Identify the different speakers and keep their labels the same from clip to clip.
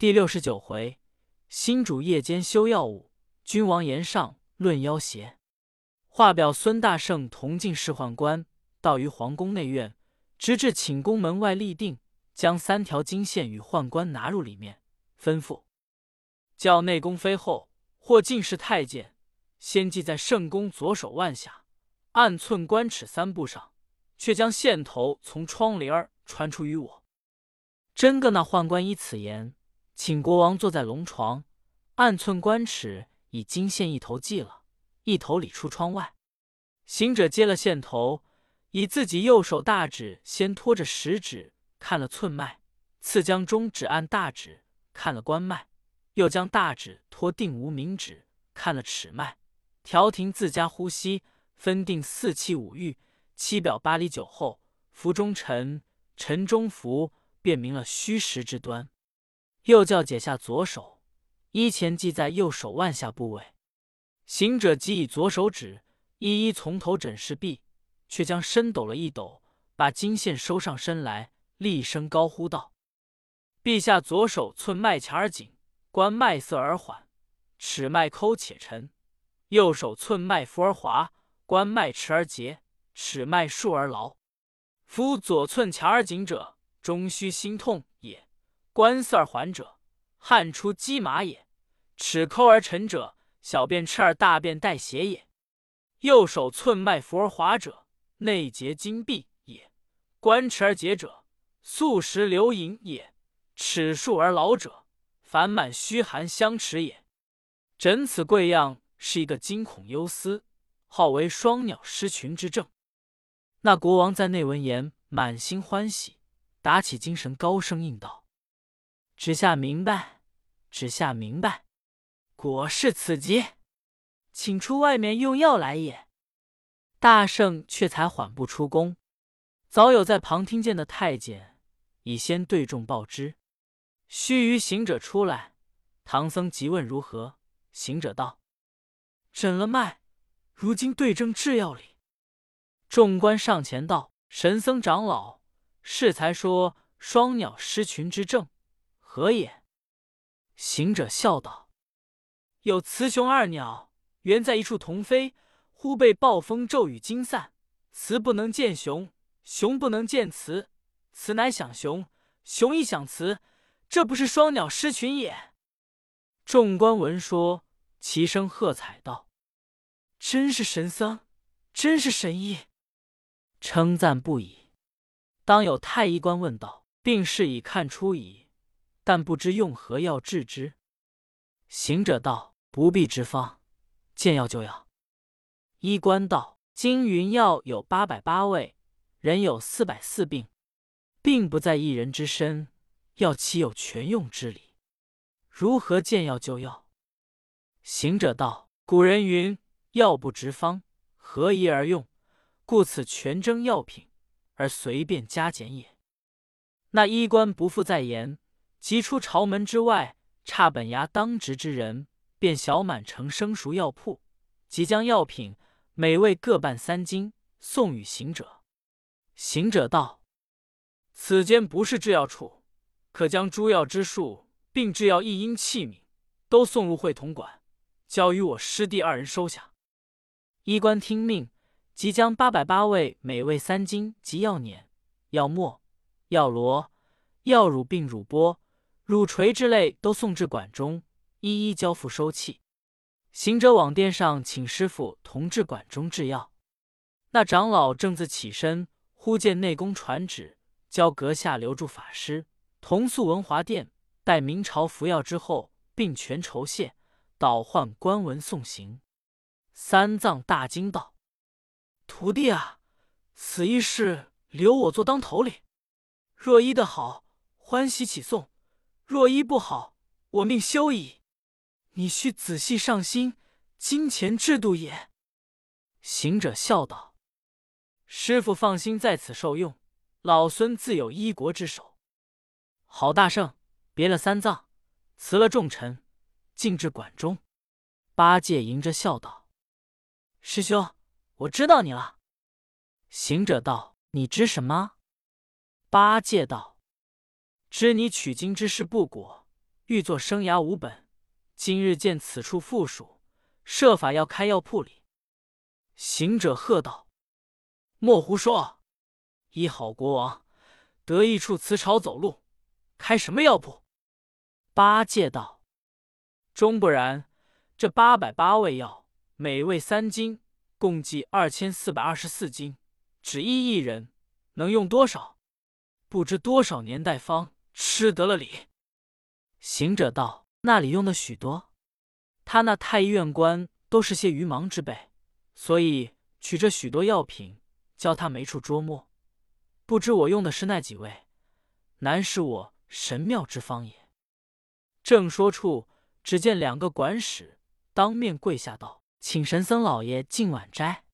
Speaker 1: 第六十九回，新主夜间修药物，君王言上论妖邪。话表孙大圣同进侍宦官，到于皇宫内院，直至寝宫门外立定，将三条金线与宦官拿入里面，吩咐叫内宫妃后或进士太监，先系在圣宫左手腕下，按寸关尺三步上，却将线头从窗帘儿穿出于我。真个那宦官依此言。请国王坐在龙床，按寸关尺，以金线一头系了，一头理出窗外。行者接了线头，以自己右手大指先托着食指看了寸脉，次将中指按大指看了关脉，又将大指托定无名指看了尺脉，调停自家呼吸，分定四气五欲、七表八里九候，服中沉，沉中服，辨明了虚实之端。又叫解下左手，依前系在右手腕下部位。行者即以左手指一一从头诊视毕，却将身抖了一抖，把金线收上身来，厉声高呼道：“陛下左手寸脉强而紧，关脉涩而缓，尺脉抠且沉；右手寸脉浮而滑，关脉迟而结，尺脉数而牢。夫左寸强而紧者，终须心痛也。”关涩而缓者，汗出鸡马也；齿抠而沉者，小便赤而大便带血也。右手寸脉浮而滑者，内结金闭也；关迟而结者，素食流饮也；齿数而老者，烦满虚寒相持也。诊此贵样，是一个惊恐忧思，号为双鸟失群之症。那国王在内闻言，满心欢喜，打起精神，高声应道。只下明白，只下明白，果是此疾，请出外面用药来也。大圣却才缓步出宫，早有在旁听见的太监已先对众报知。须臾行者出来，唐僧急问如何，行者道：“诊了脉，如今对症制药哩。”众官上前道：“神僧长老，适才说双鸟失群之症。”何也？行者笑道：“有雌雄二鸟，原在一处同飞，忽被暴风骤雨惊散。雌不能见雄，雄不能见雌，雌乃想雄，雄亦想雌，这不是双鸟失群也？”众官闻说，齐声喝彩道：“真是神僧，真是神医！”称赞不已。当有太医官问道：“病势已看出矣。”但不知用何药治之。行者道：“不必执方，见药就药。”医官道：“金云药有八百八味，人有四百四病，病不在一人之身，药岂有全用之理？如何见药就药？”行者道：“古人云：药不执方，何宜而用？故此全征药品，而随便加减也。”那医官不复再言。即出朝门之外，差本衙当值之人，便小满城生熟药铺，即将药品每位各半三斤，送与行者。行者道：“此间不是制药处，可将诸药之数，并制药一应器皿，都送入会同馆，交与我师弟二人收下。”医官听命，即将八百八味每位三斤及药碾、药末、药罗、药乳并乳钵。乳锤之类都送至馆中，一一交付收器。行者往殿上请师傅同至馆中制药。那长老正自起身，忽见内宫传旨，教阁下留住法师，同宿文华殿，待明朝服药之后，并全酬谢，倒换官文送行。三藏大惊道：“徒弟啊，此一事留我做当头领。若医得好，欢喜起送。”若医不好，我命休矣。你须仔细上心，金钱制度也。行者笑道：“师傅放心，在此受用，老孙自有医国之手。”好大圣，别了三藏，辞了众臣，进至馆中。八戒迎着笑道：“师兄，我知道你了。”行者道：“你知什么？”八戒道。知你取经之事不果，欲作生涯无本，今日见此处附属，设法要开药铺里。”行者喝道：“莫胡说！一好国王得一处祠朝走路，开什么药铺？”八戒道：“终不然，这八百八味药，每味三斤，共计二千四百二十四斤，只医一人，能用多少？不知多少年代方吃得了理。”行者道：“那里用的许多，他那太医院官都是些愚盲之辈。”所以取这许多药品，教他没处捉摸。不知我用的是那几位，难是我神妙之方也。正说处，只见两个管使当面跪下道：“请神僧老爷进晚斋。”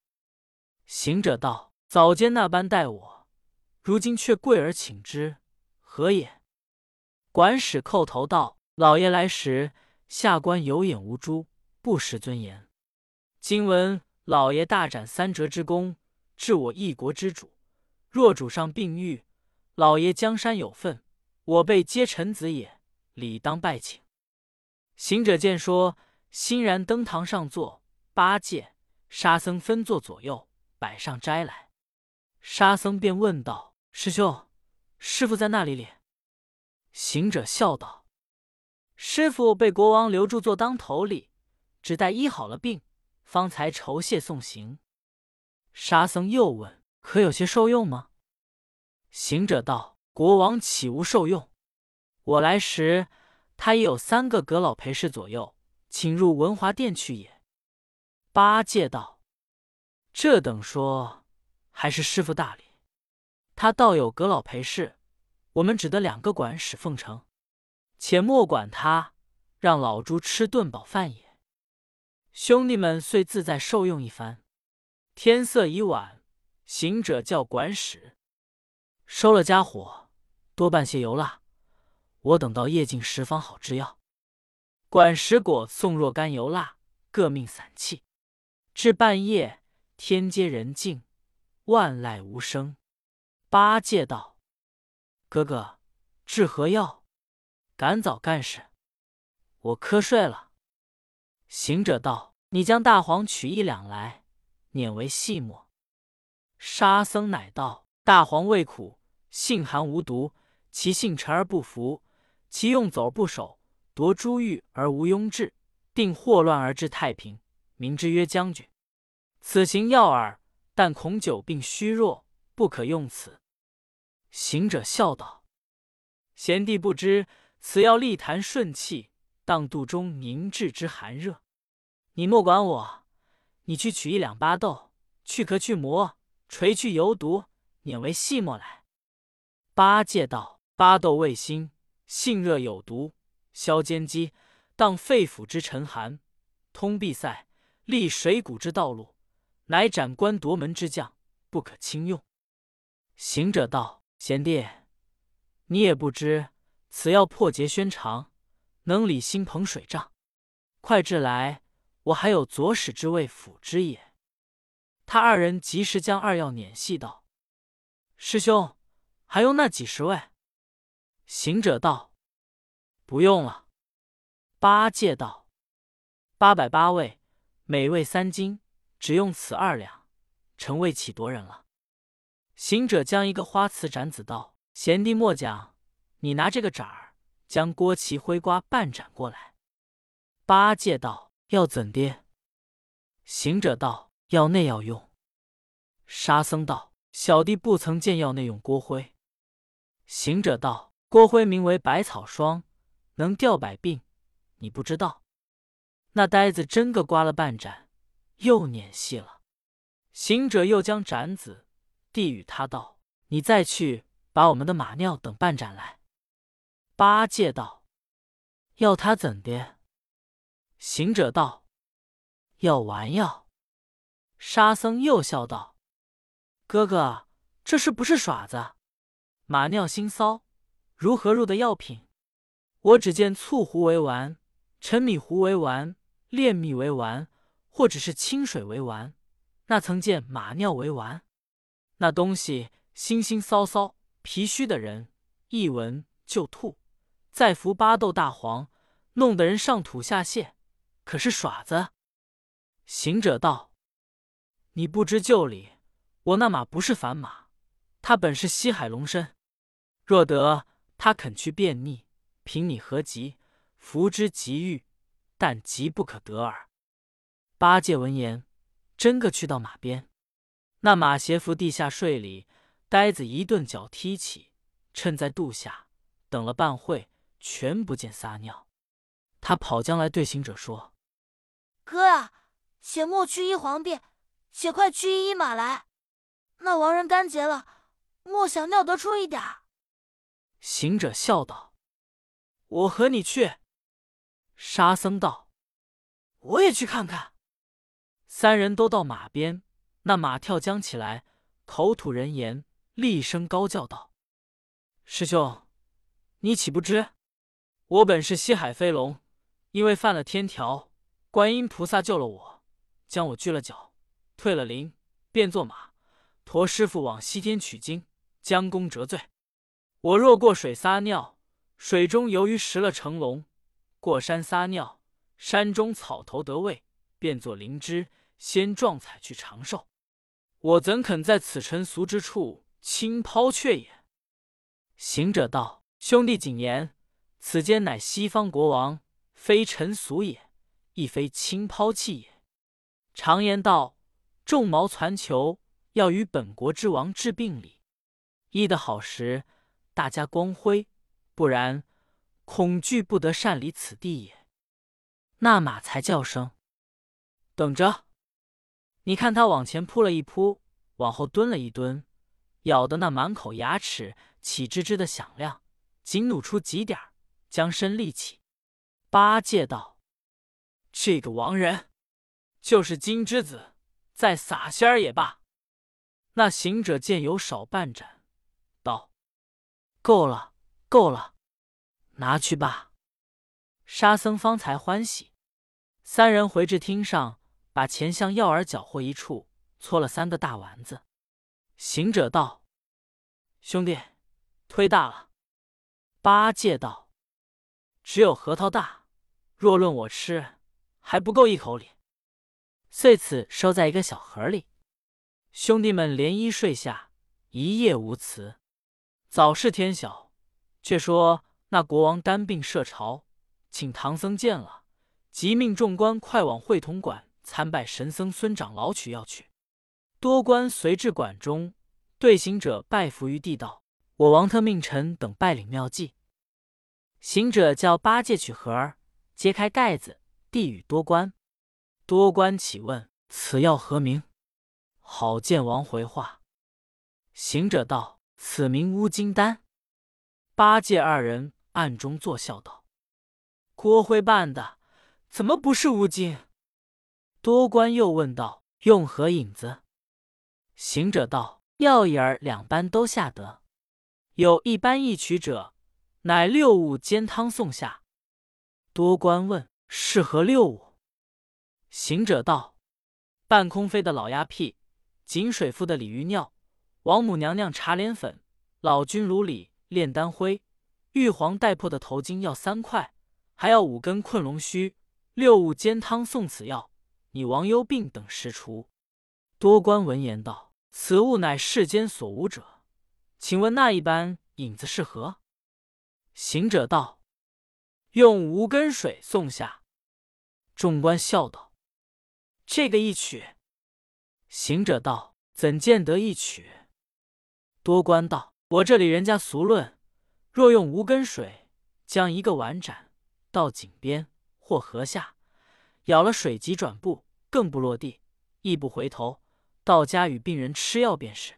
Speaker 1: 行者道：“早间那般待我，如今却跪而请之，何也？”管使叩头道：“老爷来时，下官有眼无珠，不识尊严。今闻。”老爷大展三折之功，治我一国之主。若主上病愈，老爷江山有份，我辈皆臣子也，理当拜请。行者见说，欣然登堂上座。八戒、沙僧分坐左右，摆上斋来。沙僧便问道：“师兄，师傅在那里哩？”行者笑道：“师傅被国王留住做当头里，只待医好了病。”方才酬谢送行，沙僧又问：“可有些受用吗？”行者道：“国王岂无受用？我来时，他也有三个阁老陪侍左右，请入文华殿去也。”八戒道：“这等说，还是师傅大礼。他倒有阁老陪侍，我们只得两个管使奉承，且莫管他，让老猪吃顿饱饭也。”兄弟们遂自在受用一番。天色已晚，行者叫管使收了家伙，多半些油蜡。我等到夜尽时方好制药。管使果送若干油蜡，各命散气。至半夜，天阶人静，万籁无声。八戒道：“哥哥，治何药？赶早干事。我瞌睡了。”行者道：“你将大黄取一两来，碾为细末。”沙僧乃道：“大黄味苦，性寒无毒，其性沉而不服，其用走不守，夺珠玉而无庸置，定祸乱而致太平，名之曰将军。此行药耳，但恐久病虚弱，不可用此。”行者笑道：“贤弟不知，此药利痰顺气。”当肚中凝滞之寒热，你莫管我，你去取一两巴豆，去壳去膜，锤去油毒，碾为细末来。八戒道：巴豆味辛，性热有毒，消坚肌，当肺腑之沉寒，通闭塞，利水谷之道路，乃斩官夺门之将，不可轻用。行者道：贤弟，你也不知此药破结宣肠。能理心捧水胀，快至来！我还有左使之位辅之也。他二人及时将二药碾细，道：“师兄，还用那几十味？”行者道：“不用了。”八戒道：“八百八味，每味三斤，只用此二两，成为岂夺人了？”行者将一个花瓷盏子道：“贤弟莫讲，你拿这个盏儿。”将郭旗灰瓜半盏过来。八戒道：“要怎的？”行者道：“要内要用。”沙僧道：“小弟不曾见药内用锅灰。”行者道：“锅灰名为百草霜，能调百病，你不知道？那呆子真个刮了半盏，又碾细了。”行者又将盏子递与他道：“你再去把我们的马尿等半盏来。”八戒道：“要他怎的？”行者道：“要丸药。”沙僧又笑道：“哥哥，这是不是耍子？马尿腥骚，如何入的药品？我只见醋糊为丸，陈米糊为丸，炼蜜为丸，或者是清水为丸，那曾见马尿为丸？那东西腥腥骚骚，脾虚的人一闻就吐。”再服巴豆大黄，弄得人上吐下泻，可是耍子。”行者道：“你不知旧里，我那马不是凡马，他本是西海龙身。若得他肯去便溺，凭你何急？服之即愈，但急不可得耳。”八戒闻言，真个去到马边，那马斜伏地下睡里，呆子一顿脚踢起，趁在肚下等了半会，全不见撒尿。他跑将来对行者说：“
Speaker 2: 哥啊！”且莫去医皇帝，且快去医一马来。那亡人干结了，莫想尿得出一点儿。
Speaker 1: 行者笑道：“我和你去。”沙僧道：“我也去看看。”三人都到马边，那马跳将起来，口吐人言，厉声高叫道：“师兄，你岂不知？我本是西海飞龙，因为犯了天条，观音菩萨救了我。”将我锯了脚，退了灵，变作马，驮师傅往西天取经，将功折罪。我若过水撒尿，水中游鱼食了成龙；过山撒尿，山中草头得味，变作灵芝，先撞彩去长寿。我怎肯在此尘俗之处轻抛却也？行者道：“兄弟谨言，此间乃西方国王，非尘俗也，亦非轻抛弃也。”常言道：“众毛攒球，要与本国之王治病理。医得好时，大家光辉；不然，恐惧不得擅离此地也。”那马才叫声：“等着！”你看他往前扑了一扑，往后蹲了一蹲，咬得那满口牙齿起吱吱的响亮，紧努出几点，将身立起。八戒道：“这个亡人。”就是金之子，再撒仙儿也罢。那行者见有少半盏，道：“够了，够了，拿去吧。”沙僧方才欢喜。三人回至厅上，把钱向药儿搅和一处，搓了三个大丸子。行者道：“兄弟，忒大了。”八戒道：“只有核桃大，若论我吃，还不够一口里。”遂此收在一个小盒里，兄弟们连衣睡下，一夜无辞。早是天晓，却说那国王单病设朝，请唐僧见了，即命众官快往会同馆参拜神僧孙长老取药去。多官随至馆中，对行者拜伏于地道：“我王特命臣等拜领妙计。”行者叫八戒取盒儿，揭开盖子，递与多官。多官启问：“此药何名？”好见王回话。行者道：“此名乌金丹。”八戒二人暗中作笑道：“郭辉办的，怎么不是乌金？”多官又问道：“用何引子？”行者道：“药引儿两般都下得，有一般一取者，乃六物煎汤送下。”多官问：“是何六物？”行者道：“半空飞的老鸦屁，井水覆的鲤鱼尿，王母娘娘茶莲粉，老君炉里炼丹灰，玉皇带破的头巾要三块，还要五根困龙须，六物煎汤送此药，你王忧病等食除。”多官闻言道：“此物乃世间所无者，请问那一般影子是何？”行者道：“用无根水送下。”众官笑道。这个一曲，行者道：“怎见得一曲？”多官道：“我这里人家俗论，若用无根水，将一个碗盏到井边或河下，舀了水即转步，更不落地，亦不回头，到家与病人吃药便是。”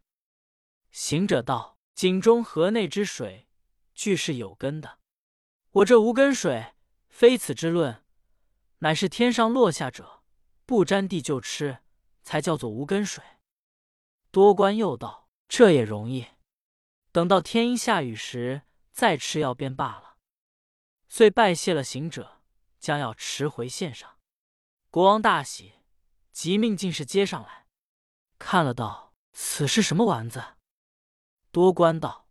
Speaker 1: 行者道：“井中河内之水，俱是有根的。我这无根水，非此之论，乃是天上落下者。”不沾地就吃，才叫做无根水。多官又道：“这也容易，等到天阴下雨时再吃药便罢了。”遂拜谢了行者，将要持回献上。国王大喜，即命进士接上来，看了道：“此是什么丸子？”多官道：“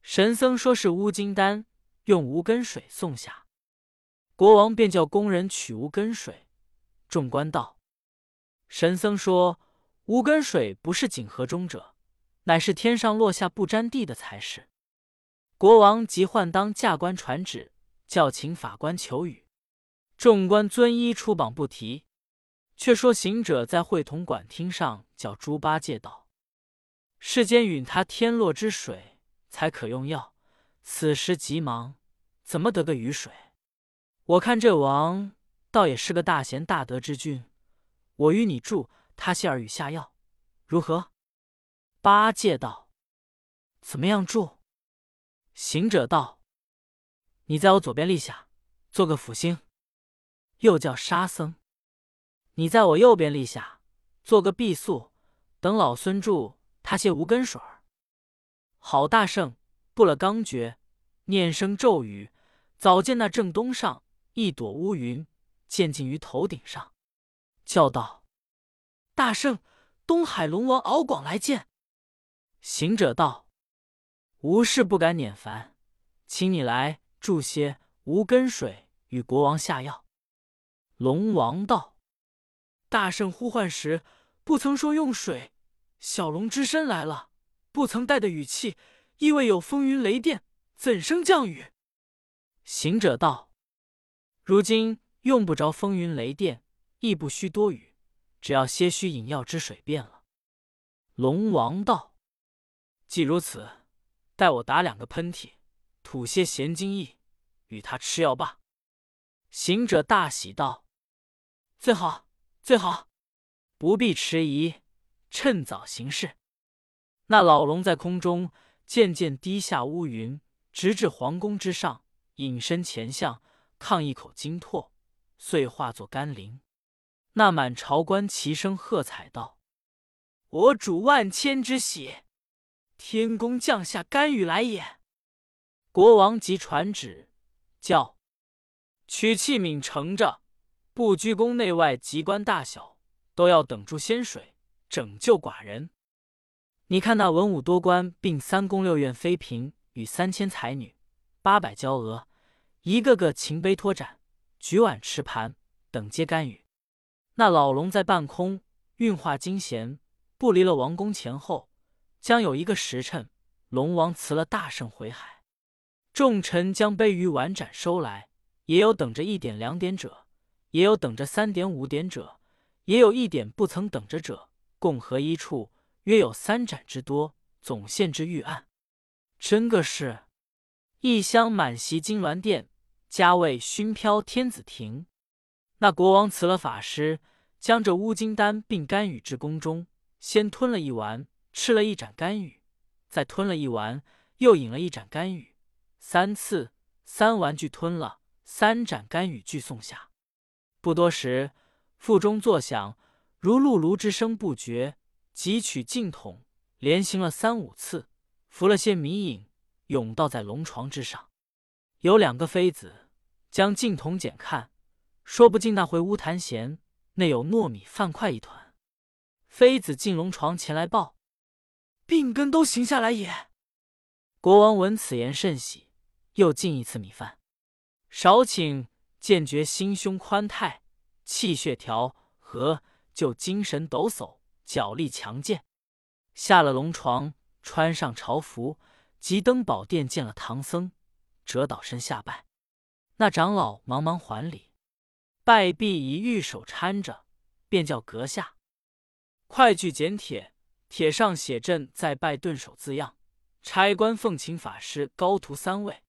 Speaker 1: 神僧说是乌金丹，用无根水送下。国王便叫工人取无根水。众官道：“神僧说，无根水不是井河中者，乃是天上落下不沾地的才是。”国王即唤当驾官传旨，叫请法官求雨。众官遵依出榜不提。却说行者在会同馆厅上叫猪八戒道：“世间允他天落之水才可用药，此时急忙，怎么得个雨水？我看这王倒也是个大贤大德之君，我与你助他谢儿雨下药，如何？”八戒道：“怎么样助？”行者道：“你在我左边立下，做个辅星。”又叫沙僧。你在我右边立下，做个避宿，等老孙助他些无根水儿。好大圣布了刚诀，念声咒语，早见那正东上一朵乌云，渐近于头顶上，叫道：“大圣，东海龙王敖广来见。”行者道：“无事不敢撵烦，请你来注些无根水与国王下药。”龙王道。大圣呼唤时，不曾说用水。小龙只身来了，不曾带的语气，意味有风云雷电，怎生降雨？行者道：“如今用不着风云雷电，亦不需多雨，只要些许饮药之水便了。”龙王道：“既如此，待我打两个喷嚏，吐些咸精液，与他吃药罢。”行者大喜道：“最好。”最好不必迟疑，趁早行事。那老龙在空中渐渐低下乌云，直至皇宫之上，隐身前向，抗一口金唾，遂化作甘霖。那满朝官齐声喝彩道：“我主万千之喜，天宫降下甘雨来也！”国王即传旨，叫取器皿盛着。不拘宫内外，机关大小都要等住仙水，拯救寡人。你看那文武多官，并三宫六院妃嫔与三千才女，八百娇娥，一个个擎杯托盏，举碗持盘，等皆甘雨。那老龙在半空运化金弦，不离了王宫前后。将有一个时辰，龙王辞了大圣回海，众臣将杯盂碗盏收来，也有等着一点两点者。也有等着三点五点者，也有一点不曾等着者，共合一处，约有三盏之多，总献之御案。真个是一箱满席金銮殿，加位熏飘天子庭。那国王辞了法师，将这乌金丹并甘雨至宫中，先吞了一丸，吃了一盏甘雨，再吞了一丸，又饮了一盏甘雨，三次三丸俱吞了，三盏甘雨俱送下。不多时，腹中作响，如辘辘之声不绝。汲取净桶，连行了三五次，服了些迷饮，涌倒在龙床之上。有两个妃子将净桶捡看，说不尽那回乌檀弦，内有糯米饭块一团。妃子进龙床前来报，病根都行下来也。国王闻此言甚喜，又进一次米饭，少请。见觉心胸宽泰，气血调和，就精神抖擞，脚力强健。下了龙床，穿上朝服，即登宝殿见了唐僧，折倒身下拜。那长老忙忙还礼，拜毕以玉手搀着，便叫阁下快具简帖，帖上写朕再拜顿首字样，差官奉请法师高徒三位，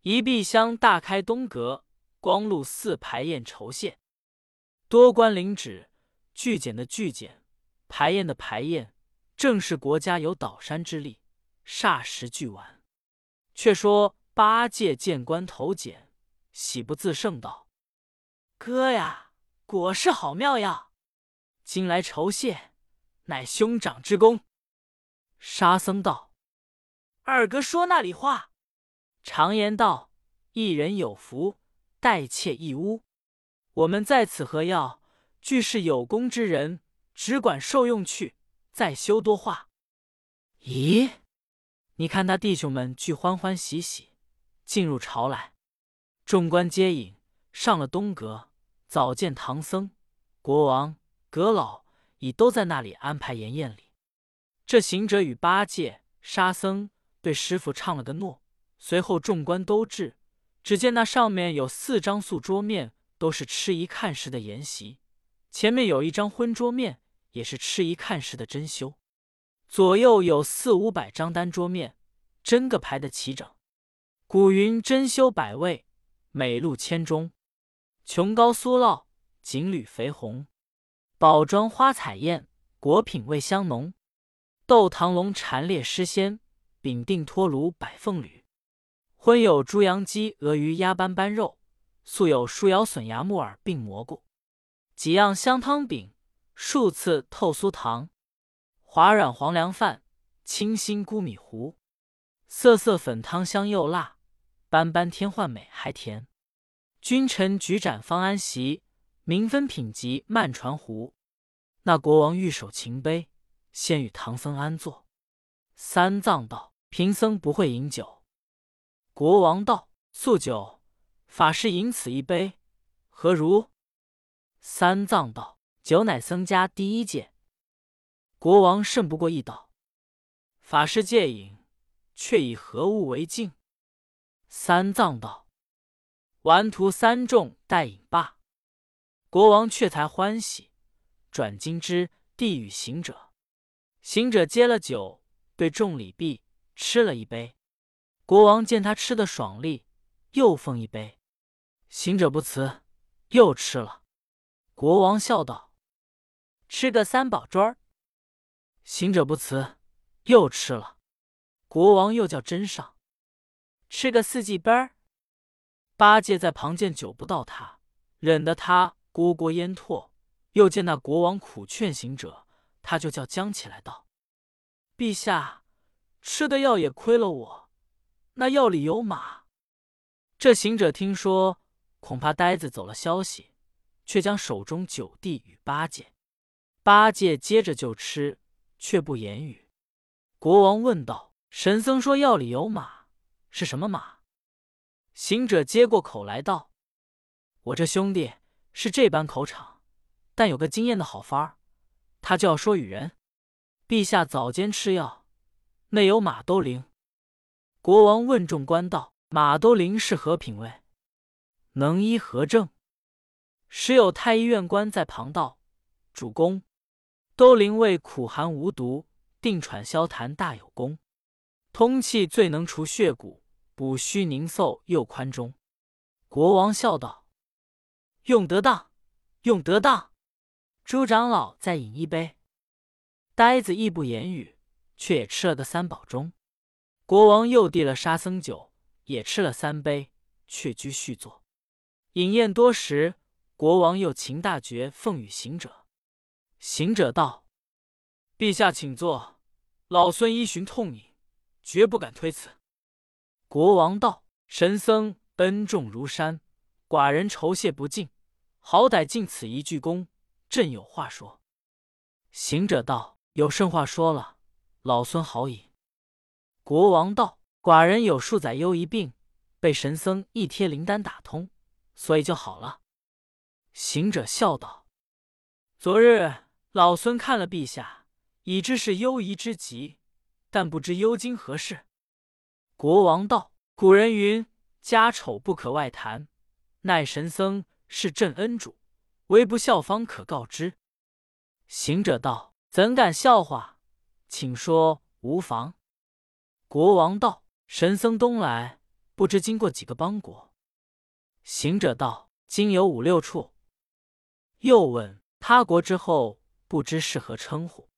Speaker 1: 一壁厢大开东阁。光禄寺排宴酬谢，多官领旨，巨简的巨简，排宴的排宴，正是国家有倒山之力，霎时俱完。却说八戒见官头简，喜不自胜，道：“哥呀，果是好妙呀！今来酬谢，乃兄长之功。”沙僧道：“二哥说那里话？常言道，一人有福。”待妾一屋，我们在此何要？俱是有功之人，只管受用去，再休多话。咦，你看他弟兄们俱欢欢喜喜，进入朝来。众官接引上了东阁，早见唐僧、国王、阁老已都在那里安排筵宴礼。这行者与八戒、沙僧对师傅唱了个诺，随后众官都至。只见那上面有四张素桌面，都是吃一看时的筵席；前面有一张荤桌面，也是吃一看时的珍馐；左右有四五百张单桌面，真个排得齐整。古云珍馐百味，美露千钟，琼膏酥酪，锦缕肥红，宝装花彩艳，果品味香浓。豆糖龙蝉列诗仙，饼定脱炉百凤缕。荤有猪羊鸡鹅鱼鸭斑斑肉，素有树腰笋芽木耳并蘑菇，几样香汤饼，数次透酥糖，滑软黄凉饭，清新菇米糊，色色粉汤香又辣，斑斑添换美还甜。君臣举盏方安席，民分品级慢传壶。那国王玉手擎杯，先与唐僧安坐。三藏道：“贫僧不会饮酒。”国王道：“素酒，法师饮此一杯，何如？”三藏道：“酒乃僧家第一戒。”国王甚不过意道：“法师戒饮，却以何物为敬？”三藏道：“顽徒三众待饮罢。”国王却才欢喜，转金枝递与行者。行者接了酒，对众礼毕，吃了一杯。国王见他吃的爽利，又奉一杯。行者不辞，又吃了。国王笑道：“吃个三宝砖儿。”行者不辞，又吃了。国王又叫斟上，吃个四季杯儿。八戒在旁见酒不到他，忍得他蝈蝈烟唾。又见那国王苦劝行者，他就叫将起来道：“陛下，吃的药也亏了我。”那药里有马，这行者听说，恐怕呆子走了消息，却将手中酒递与八戒。八戒接着就吃，却不言语。国王问道：“神僧说药里有马，是什么马？”行者接过口来道：“我这兄弟是这般口场，但有个经验的好法儿，他就要说与人。陛下早间吃药，内有马兜铃。”国王问众官道：“马兜铃是何品位？能医何症？”时有太医院官在旁道：“主公，兜铃为苦寒无毒，定喘消痰大有功，通气最能除血骨，补虚宁嗽又宽中。”国王笑道：“用得当，用得当。”朱长老再饮一杯。呆子亦不言语，却也吃了个三宝钟。国王又递了沙僧酒，也吃了三杯，却居续坐。饮宴多时，国王又擒大爵奉与行者。行者道：“陛下请坐，老孙依循痛饮，绝不敢推辞。”国王道：“神僧恩重如山，寡人酬谢不尽，好歹尽此一鞠躬，朕有话说。”行者道：“有甚话说了，老孙好饮。”国王道：“寡人有数载忧疑病，被神僧一贴灵丹打通，所以就好了。”行者笑道：“昨日老孙看了陛下，已知是忧疑之极，但不知忧今何事。”国王道：“古人云，家丑不可外谈，奈神僧是朕恩主，唯不效方可告知。”行者道：“怎敢笑话？请说，无妨。”国王道：“神僧东来，不知经过几个邦国。”行者道：“经有五六处。”又问：“他国之后，不知是何称呼？”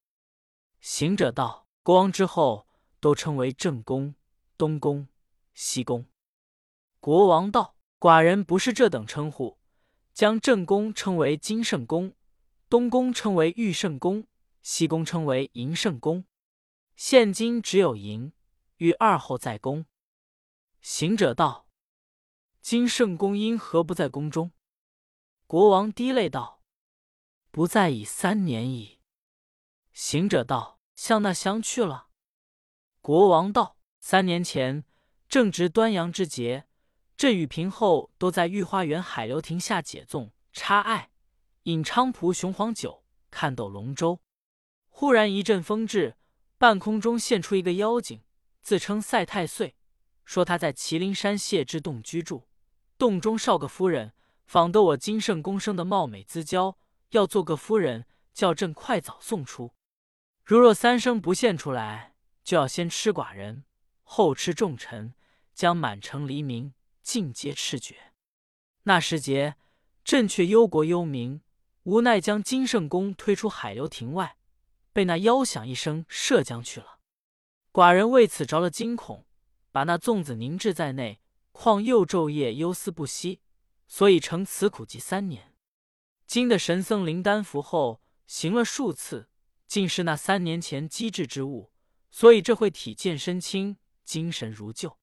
Speaker 1: 行者道：“国王之后，都称为正宫、东宫、西宫。”国王道：“寡人不是这等称呼，将正宫称为金圣宫，东宫称为玉圣宫，西宫称为银圣宫。现今只有银。”欲二后在宫。行者道：“今圣公因何不在宫中？”国王滴泪道：“不在已三年矣。”行者道：“向那乡去了？”国王道：“三年前正值端阳之节，朕与平后都在御花园海流亭下解粽、插艾、饮菖蒲雄黄酒、看斗龙舟。忽然一阵风至，半空中现出一个妖精，自称赛太岁，说他在麒麟山谢之洞居住，洞中少个夫人，仿得我金圣公生的貌美姿娇，要做个夫人，叫朕快早送出。如若三生不现出来，就要先吃寡人，后吃重臣，将满城黎民尽皆吃绝。那时节，朕却忧国忧民，无奈将金圣公推出海流亭外，被那妖响一声射将去了。寡人为此着了惊恐，把那粽子凝滞在内，况又昼夜忧思不息，所以成此苦疾三年。今的神僧灵丹服后，行了数次，竟是那三年前机智之物。所以这会体健身轻，精神如旧。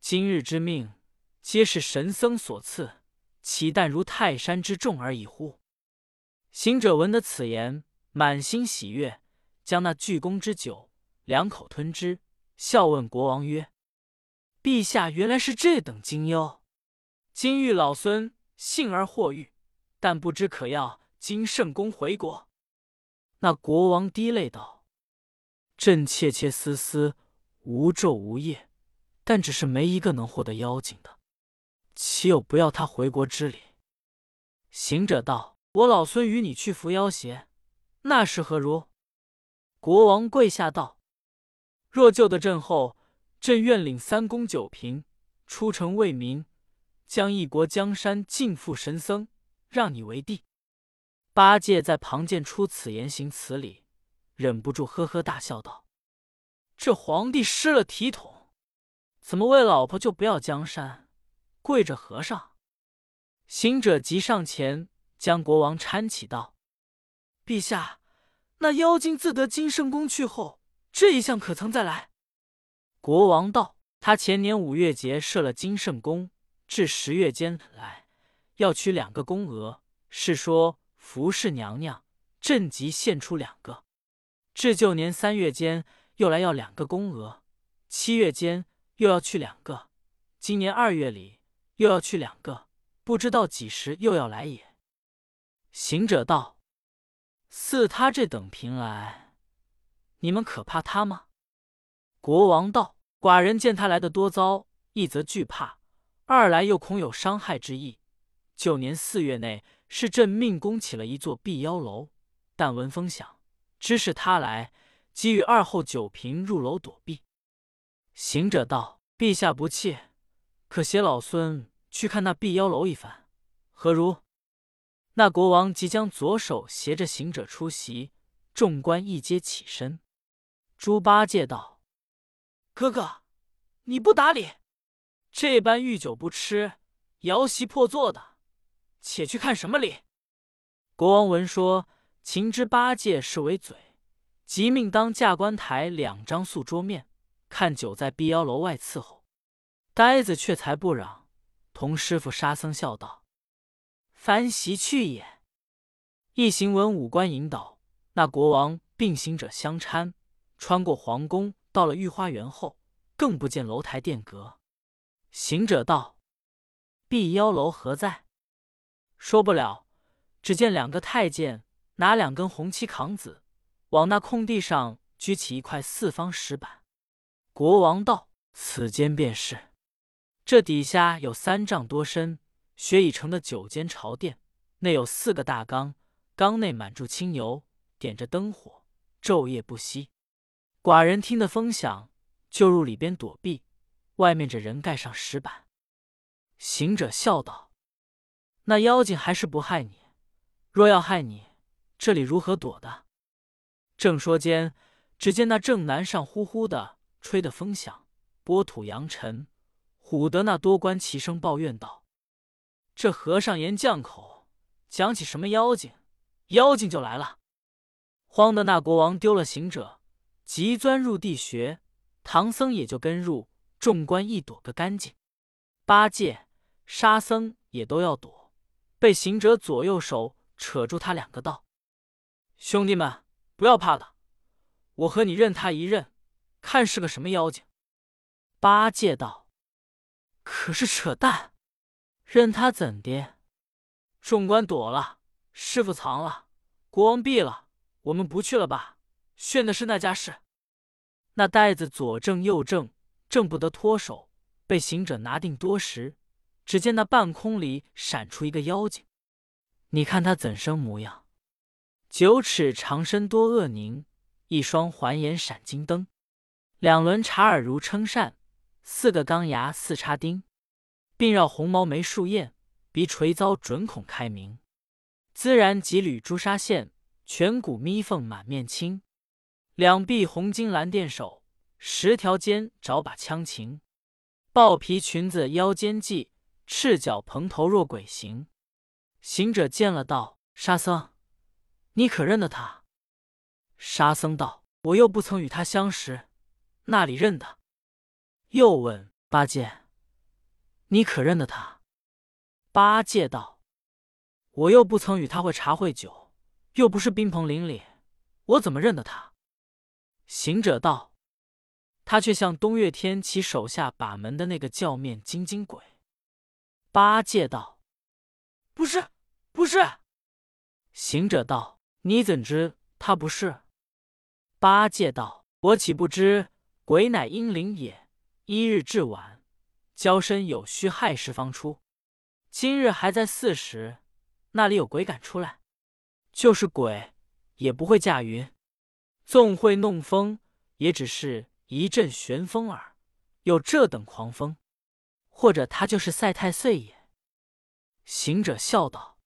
Speaker 1: 今日之命，皆是神僧所赐，岂但如泰山之重而已乎？行者闻得此言，满心喜悦，将那巨功之酒两口吞之，笑问国王曰：“陛下原来是这等惊忧，今欲老孙幸而获遇，但不知可要金圣公回国？”那国王滴泪道。朕窃窃私私，无昼无夜，但只是没一个能获得妖精的，岂有不要他回国之理？行者道：“我老孙与你去扶妖邪，那是何如？”国王跪下道：“若救得朕后，朕愿领三公九嫔出城为民，将一国江山尽付神僧，让你为帝。”八戒在旁见出此言行此礼。忍不住呵呵大笑道：“这皇帝失了体统，怎么为老婆就不要江山，跪着和尚？”行者急上前将国王搀起道：“陛下，那妖精自得金圣宫去后，这一项可曾再来？”国王道：“他前年五月节设了金圣宫，至十月间来，要取两个宫娥，是说服侍娘娘，朕即献出两个。”至旧年三月间，又来要两个宫娥；七月间又要去两个；今年二月里又要去两个，不知道几时又要来也。行者道：“似他这等平来，你们可怕他吗？”国王道：“寡人见他来的多遭，一则惧怕，二来又恐有伤害之意。九年四月内，是朕命宫起了一座避妖楼，但闻风响。”知是他来，即与二后九嫔入楼躲避。行者道：“陛下不弃，可携老孙去看那避妖楼一番，何如？”那国王即将左手携着行者出席，众官一皆起身。猪八戒道：“哥哥，你不打理，这般御酒不吃，摇席破坐的，且去看什么礼？”国王闻说。秦之八戒是为嘴，即命当驾官台两张素桌面，看酒在碧妖楼外伺候。呆子却才不嚷，同师傅沙僧笑道：“翻席去也。”一行文武官引导，那国王并行者相搀，穿过皇宫，到了御花园后，更不见楼台殿阁。行者道：“碧妖楼何在？”说不了，只见两个太监。拿两根红漆扛子，往那空地上举起一块四方石板。国王道：“此间便是。这底下有三丈多深，雪已成的九间朝殿，内有四个大缸，缸内满注清油，点着灯火，昼夜不息。寡人听得风响，就入里边躲避。外面这人盖上石板。”行者笑道：“那妖精还是不害你，若要害你。”这里如何躲的？正说间，只见那正南上呼呼的吹得风响，波土扬尘，唬得那多官齐声抱怨道：“这和尚言犟口，讲起什么妖精，妖精就来了。”慌的那国王丢了行者，急钻入地穴，唐僧也就跟入，众官一躲个干净。八戒、沙僧也都要躲，被行者左右手扯住他两个道。兄弟们，不要怕了，我和你认他一认，看是个什么妖精。八戒道：“可是扯淡，认他怎的？众官躲了，师傅藏了，国王毙了，我们不去了吧？炫的是那家事。那袋子左正右正，正不得脱手，被行者拿定多时。只见那半空里闪出一个妖精，你看他怎生模样？九尺长身多恶狞，一双环眼闪金灯，两轮茶耳如撑扇，四个钢牙似插钉，鬓绕红毛眉竖燕，鼻垂遭准孔开明，孜然几缕朱砂线，颧骨眯缝满面青，两臂红金蓝钿手，十条肩找把枪琴，豹皮裙子腰间系。赤脚蓬头若鬼行，行者见了道：“沙僧，你可认得他？”沙僧道：“我又不曾与他相识，那里认得？”又问八戒：“你可认得他？”八戒道：“我又不曾与他会茶会酒，又不是宾朋邻里，我怎么认得他？”行者道：“他却像东岳天齐手下把门的那个教面金睛鬼。”八戒道：“
Speaker 2: 不是，不是。”
Speaker 1: 行者道：“你怎知他不是？”八戒道：“我岂不知鬼乃阴灵也？一日至晚，交身有虚害事方出。今日还在巳时，那里有鬼敢出来？就是鬼，也不会驾云；纵会弄风，也只是一阵旋风耳。有这等狂风。”或者他就是赛太岁也。行者笑道：“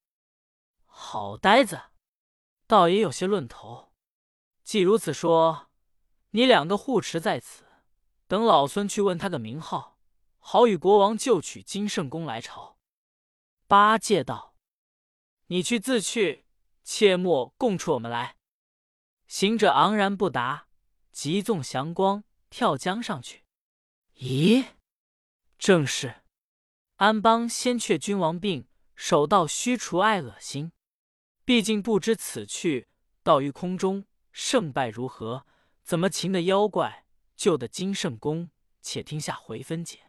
Speaker 1: 好呆子，倒也有些论头。既如此说，你两个护持在此，等老孙去问他个名号，好与国王就取金圣宫来朝。”八戒道：“你去自去，切莫供出我们来。”行者昂然不答，急纵祥光跳江上去。咦？正是，安邦先却君王病，手到须除爱恶心。毕竟不知此去到于空中，胜败如何？怎么擒的妖怪，救得金圣宫？且听下回分解。